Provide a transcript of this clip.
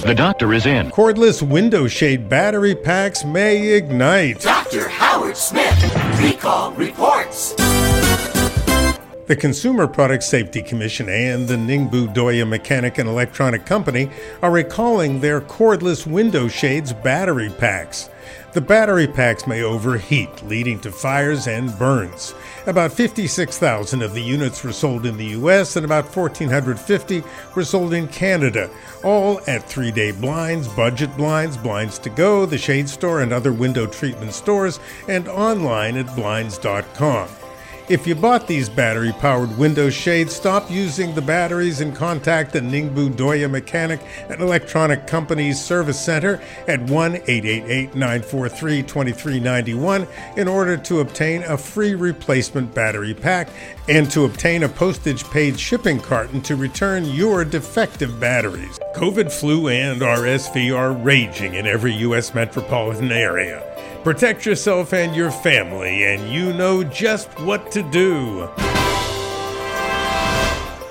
The doctor is in. Cordless window shade battery packs may ignite. Dr. Howard Smith, recall reports. The Consumer Product Safety Commission and the Ningbo Dooya Mechanic and Electronic Company are recalling their cordless window shades battery packs. The battery packs may overheat, leading to fires and burns. About 56,000 of the units were sold in the US and about 1,450 were sold in Canada, all at three day blinds, budget blinds, blinds to go, the Shade Store, and other window treatment stores, and online at blinds.com. If you bought these battery powered window shades, stop using the batteries and contact the Ningbo Dooya Mechanic and Electronic Company's Service Center at 1 888 943 2391 in order to obtain a free replacement battery pack and to obtain a postage paid shipping carton to return your defective batteries. COVID, flu, and RSV are raging in every U.S. metropolitan area. Protect yourself and your family, and you know just what to do.